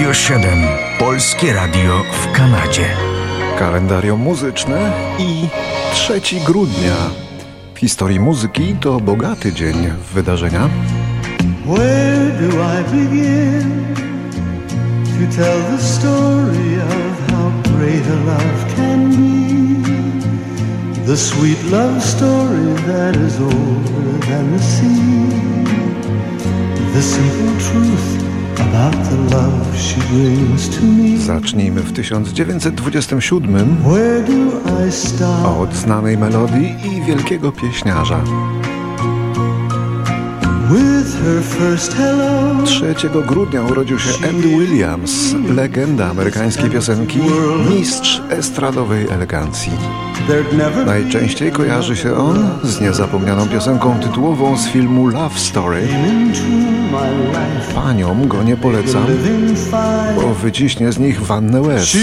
Radio 7. Polskie Radio w Kanadzie. Kalendarium muzyczne i 3 grudnia. W historii muzyki to bogaty dzień w wydarzenia. Where do I begin to tell the story of how great a love can be? The sweet love story that is older than the sea. The simple truth Zacznijmy w 1927 Where do I start? od znanej melodii i wielkiego pieśniarza. 3 grudnia urodził się Andy Williams, legenda amerykańskiej piosenki, mistrz estradowej elegancji. Najczęściej kojarzy się on z niezapomnianą piosenką tytułową z filmu Love Story. Paniom go nie polecam, bo wyciśnie z nich wannę łez.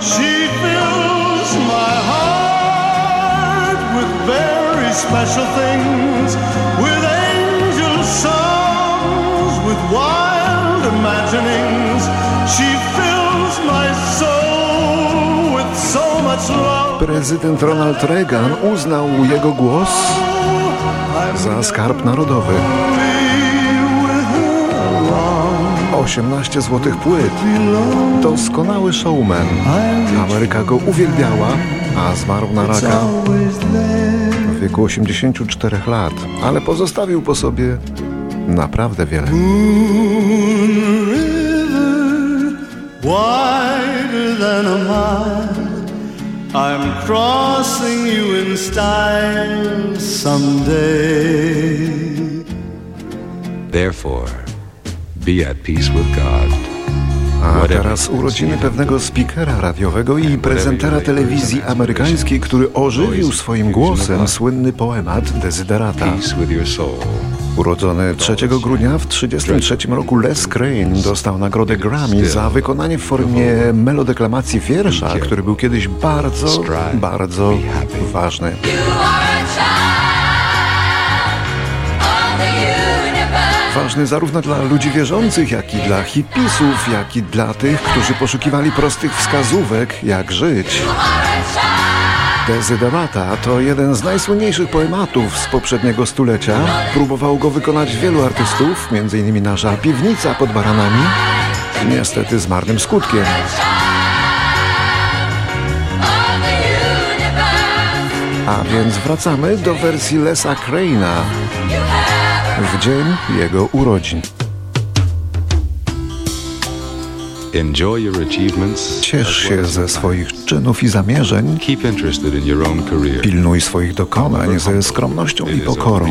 She special things, with angel songs, with wild imaginings. She fills my soul with so much love. Prezydent Ronald Reagan uznał jego głos za skarb narodowy. 18 złotych płyt. Doskonały showman. Ameryka go uwielbiała, a zmarł na raka wieku 84 lat, ale pozostawił po sobie naprawdę wiele. river wider than a mile. I'm crossing you in style someday. Therefore, be at peace with God. A teraz urodziny pewnego speakera radiowego i prezentera telewizji amerykańskiej, który ożywił swoim głosem słynny poemat Desiderata. Urodzony 3 grudnia w 1933 roku Les Crane dostał nagrodę Grammy za wykonanie w formie melodeklamacji wiersza, który był kiedyś bardzo, bardzo ważny. Ważny zarówno dla ludzi wierzących, jak i dla hipisów, jak i dla tych, którzy poszukiwali prostych wskazówek, jak żyć. Desiderata to jeden z najsłynniejszych poematów z poprzedniego stulecia. Próbował go wykonać wielu artystów, m.in. nasza piwnica pod baranami. Niestety z marnym skutkiem. A więc wracamy do wersji Lesa Crane'a w dzień jego urodzin. Ciesz się ze swoich czynów i zamierzeń, pilnuj swoich dokonań ze skromnością i pokorą,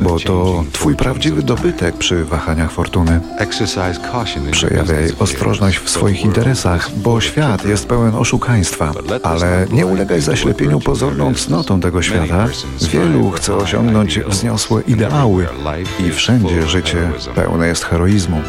bo to twój prawdziwy dobytek przy wahaniach fortuny. Przejawiaj ostrożność w swoich interesach, bo świat jest pełen oszukaństwa. Ale nie ulegaj zaślepieniu pozorną cnotą tego świata. Wielu chce osiągnąć wzniosłe ideały i wszędzie życie pełne jest heroizmu.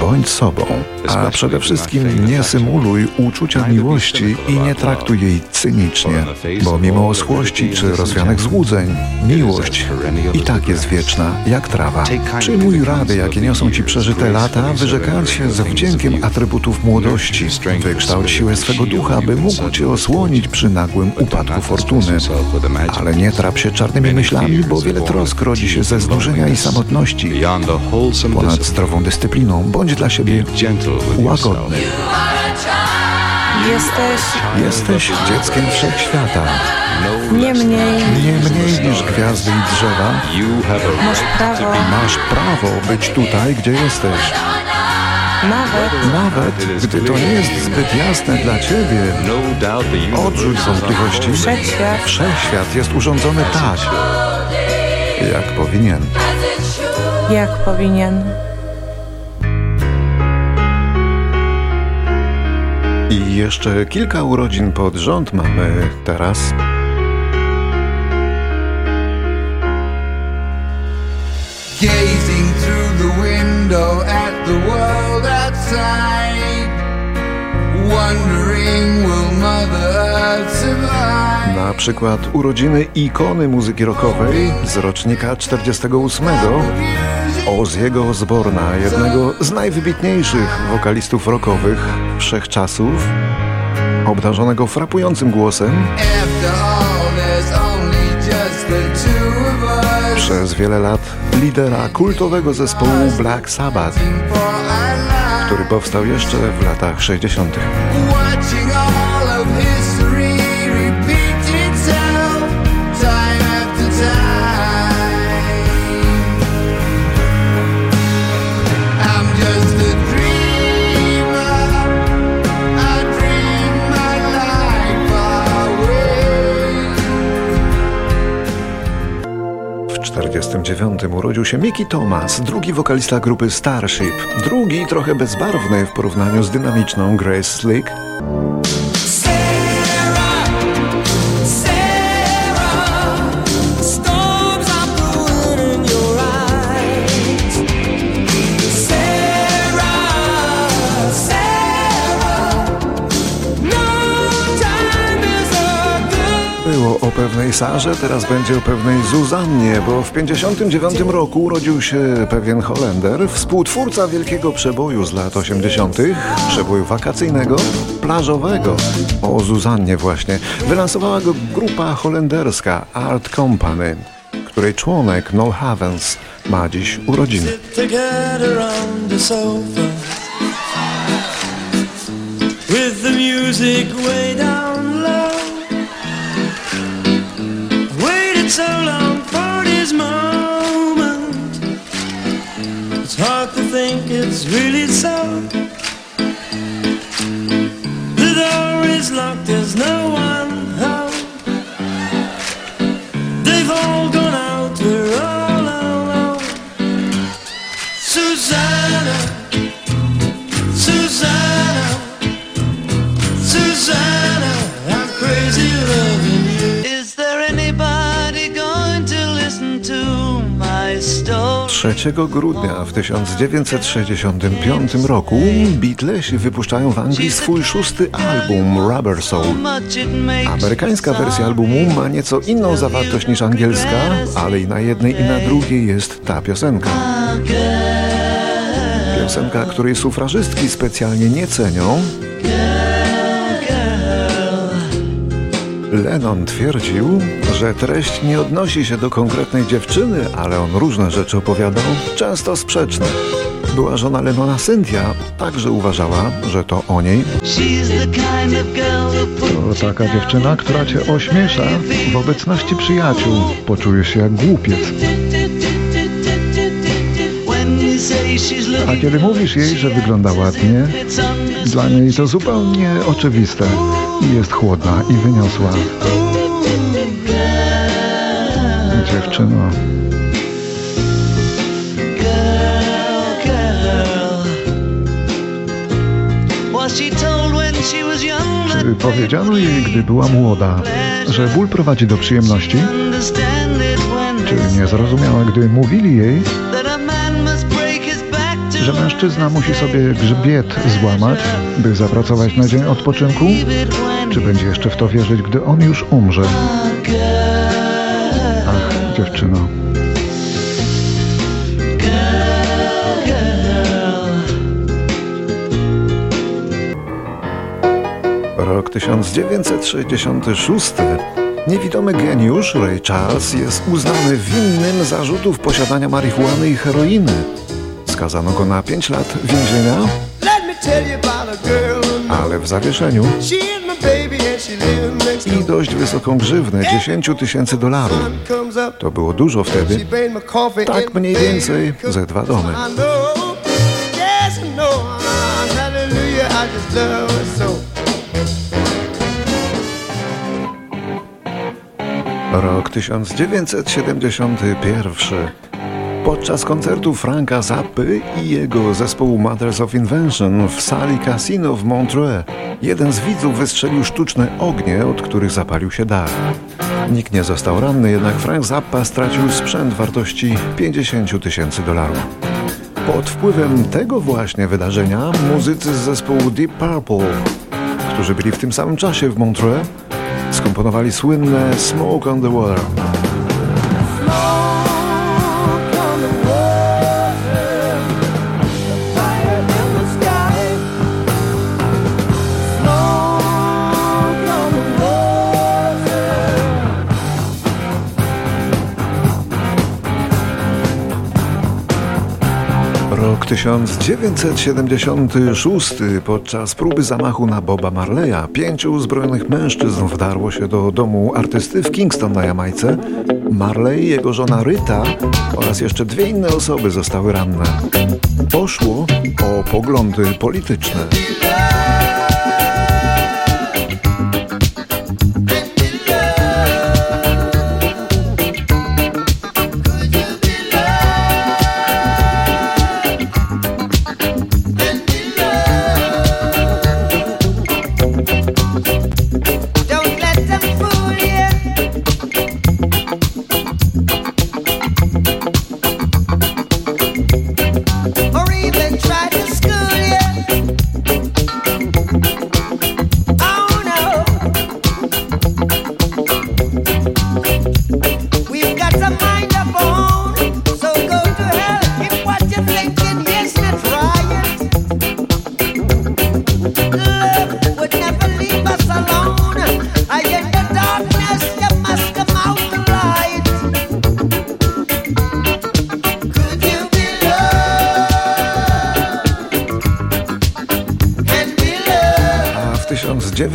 Bądź sobą, a przede wszystkim nie symuluj uczucia miłości i nie traktuj jej cynicznie, bo mimo oschłości czy rozwianych złudzeń, miłość i tak jest wieczna, jak trawa. Przyjmuj rady, jakie niosą ci przeżyte lata, wyrzekając się z wdziękiem atrybutów młodości. Wykształć siłę swego ducha, by mógł cię osłonić przy nagłym upadku fortuny. Ale nie trap się czarnymi myślami, bo wiele trosk rodzi się ze znużenia i samotności. Ponad zdrową dyscypliną, bądź dla siebie łagodny. Jesteś Jesteś dzieckiem wszechświata. nie mniej, Nie mniej niż gwiazdy i drzewa. You have a masz right to prawo, be Masz prawo być tutaj, gdzie jesteś. nawet Nawet gdy to nie jest zbyt jasne dla ciebie, no odrzuć wątpliwości. wszechświat Wszechświat jest urządzony tak, jak powinien. jak powinien. I jeszcze kilka urodzin pod rząd mamy teraz. gazing through the window at the world outside, wondering will Mother Earth survive? Na przykład urodziny ikony muzyki rockowej z rocznika 48 Ozziego Osborna, jednego z najwybitniejszych wokalistów rockowych wszechczasów, obdarzonego frapującym głosem. Przez wiele lat lidera kultowego zespołu Black Sabbath, który powstał jeszcze w latach 60. 1949 urodził się Mickey Thomas, drugi wokalista grupy Starship, drugi trochę bezbarwny w porównaniu z dynamiczną Grace Slick. Pewnej Sarze, teraz będzie o pewnej Zuzannie, bo w 59 roku urodził się pewien Holender, współtwórca wielkiego przeboju z lat 80., przeboju wakacyjnego, plażowego. O Zuzannie właśnie. Wylansowała go grupa holenderska Art Company, której członek Noel Havens ma dziś urodziny. With the music way down So long for this moment. It's hard to think it's really so. The door is locked, there's no one 3 grudnia w 1965 roku Beatlesi wypuszczają w Anglii swój szósty album Rubber Soul. Amerykańska wersja albumu ma nieco inną zawartość niż angielska, ale i na jednej i na drugiej jest ta piosenka. Piosenka, której sufrażystki specjalnie nie cenią. Lennon twierdził, że treść nie odnosi się do konkretnej dziewczyny, ale on różne rzeczy opowiadał, często sprzeczne. Była żona Lennona Cynthia, także uważała, że to o niej. To taka dziewczyna, która cię ośmiesza w obecności przyjaciół. Poczujesz się jak głupiec. A kiedy mówisz jej, że wygląda ładnie, dla niej to zupełnie oczywiste. Jest chłodna i wyniosła. That czy powiedziano jej, gdy była młoda, że ból prowadzi do przyjemności? Czy nie zrozumiała, gdy mówili jej, że mężczyzna musi sobie grzbiet złamać, by zapracować na dzień odpoczynku? Czy będzie jeszcze w to wierzyć, gdy on już umrze? Dziewczyno. Rok 1966. Niewidomy geniusz Ray Charles jest uznany winnym zarzutów posiadania marihuany i heroiny. Skazano go na 5 lat więzienia, ale w zawieszeniu i dość wysoką grzywnę 10 tysięcy dolarów. To było dużo wtedy. Tak mniej więcej ze dwa domy. Rok 1971. Podczas koncertu Franka Zappy i jego zespołu Mothers of Invention w sali Casino w Montreux jeden z widzów wystrzelił sztuczne ognie, od których zapalił się dach. Nikt nie został ranny, jednak Frank Zappa stracił sprzęt wartości 50 tysięcy dolarów. Pod wpływem tego właśnie wydarzenia muzycy z zespołu Deep Purple, którzy byli w tym samym czasie w Montreux, skomponowali słynne Smoke on the Water. Rok 1976 podczas próby zamachu na Boba Marleya pięciu uzbrojonych mężczyzn wdarło się do domu artysty w Kingston na Jamajce. Marley, jego żona Ryta oraz jeszcze dwie inne osoby zostały ranne. Poszło o poglądy polityczne.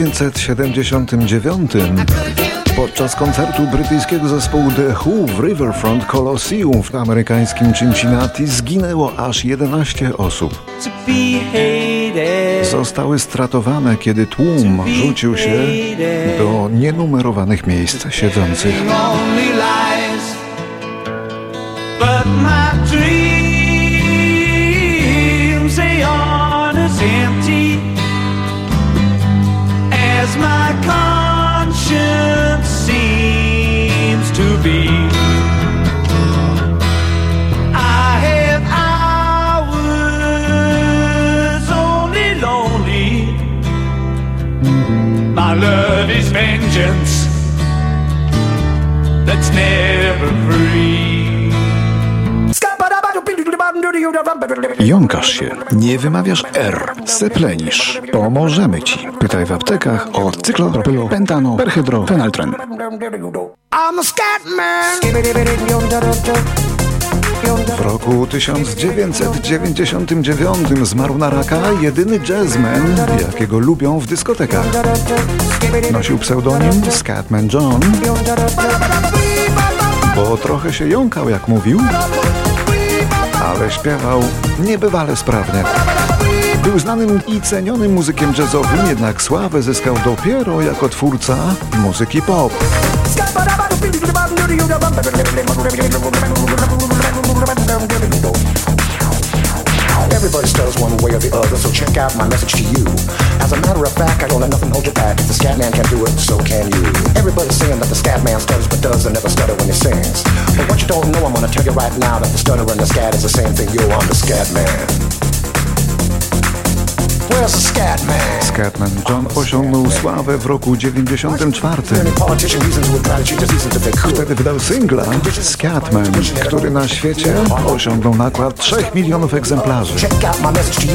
1979 Could you be podczas koncertu brytyjskiego zespołu The Who w Riverfront Coliseum w amerykańskim Cincinnati zginęło aż 11 osób. Zostały stratowane, kiedy tłum rzucił się do nienumerowanych miejsc siedzących. To be. I have hours only lonely. My love is vengeance that's never free. Jąkasz się, nie wymawiasz R, seplenisz. Pomożemy ci. Pytaj w aptekach o cyklopropylu, pentano, perhydro, fenaltren. I'm a. W roku 1999 zmarł na raka jedyny jazzman, jakiego lubią w dyskotekach. Nosił pseudonim Scatman John, bo trochę się jąkał, jak mówił, ale śpiewał niebywale sprawnie. Był znanym i cenionym muzykiem jazzowym, jednak sławę zyskał dopiero jako twórca muzyki pop. Everybody stutters one way or the other, so check out my message to you. As a matter of fact, I don't let you back. If the scat man can do it, so can you. Everybody's saying that the scat man stutters but does and never stutter when he sings. But what you don't know, I'm gonna tell you right now that the stutter and the scat is the same thing. Yo, I'm the scat man. Scatman John osiągnął sławę w roku 94. Any politician reasons with try to cheat his reasons if they could. Wtedy wydał singla Scatman, który na świecie osiągnął nakład 3 milionów egzemplarzy. Check out my message to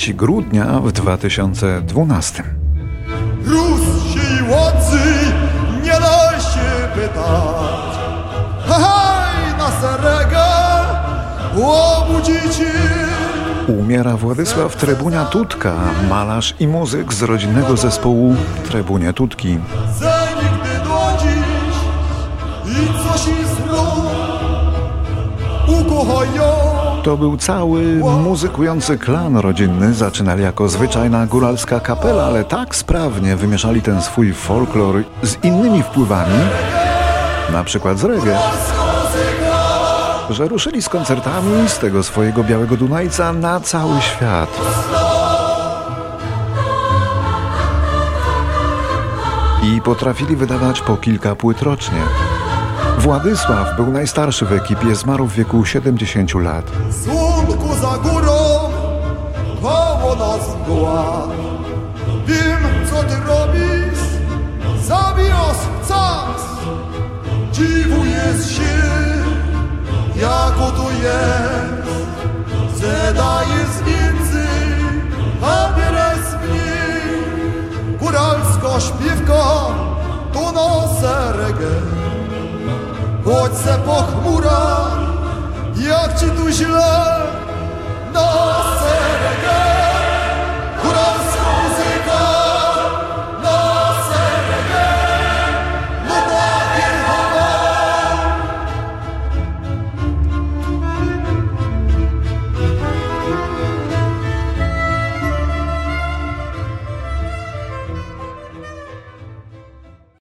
3 grudnia w 2012. Umiera Władysław Trebunia Tutka, malarz i muzyk z rodzinnego zespołu Trebunie Tutki. Ze nigdy do dziś i coś i znów ukochają To był cały muzykujący klan rodzinny. Zaczynali jako zwyczajna góralska kapela, ale tak sprawnie wymieszali ten swój folklor z innymi wpływami, na przykład z reggae, że ruszyli z koncertami z tego swojego białego Dunajca na cały świat. I potrafili wydawać po kilka płyt rocznie. Władysław był najstarszy w ekipie, zmarł w wieku 70 lat. Słonku za górą, koło nas mgła. Wiem, co ty robisz, zabijasz czas. To jest. Że dajesz więcej, a bieres mniej. Góralska śpiewka, to nasze reggae. Chodź se po chmurach, jak ci tu źle.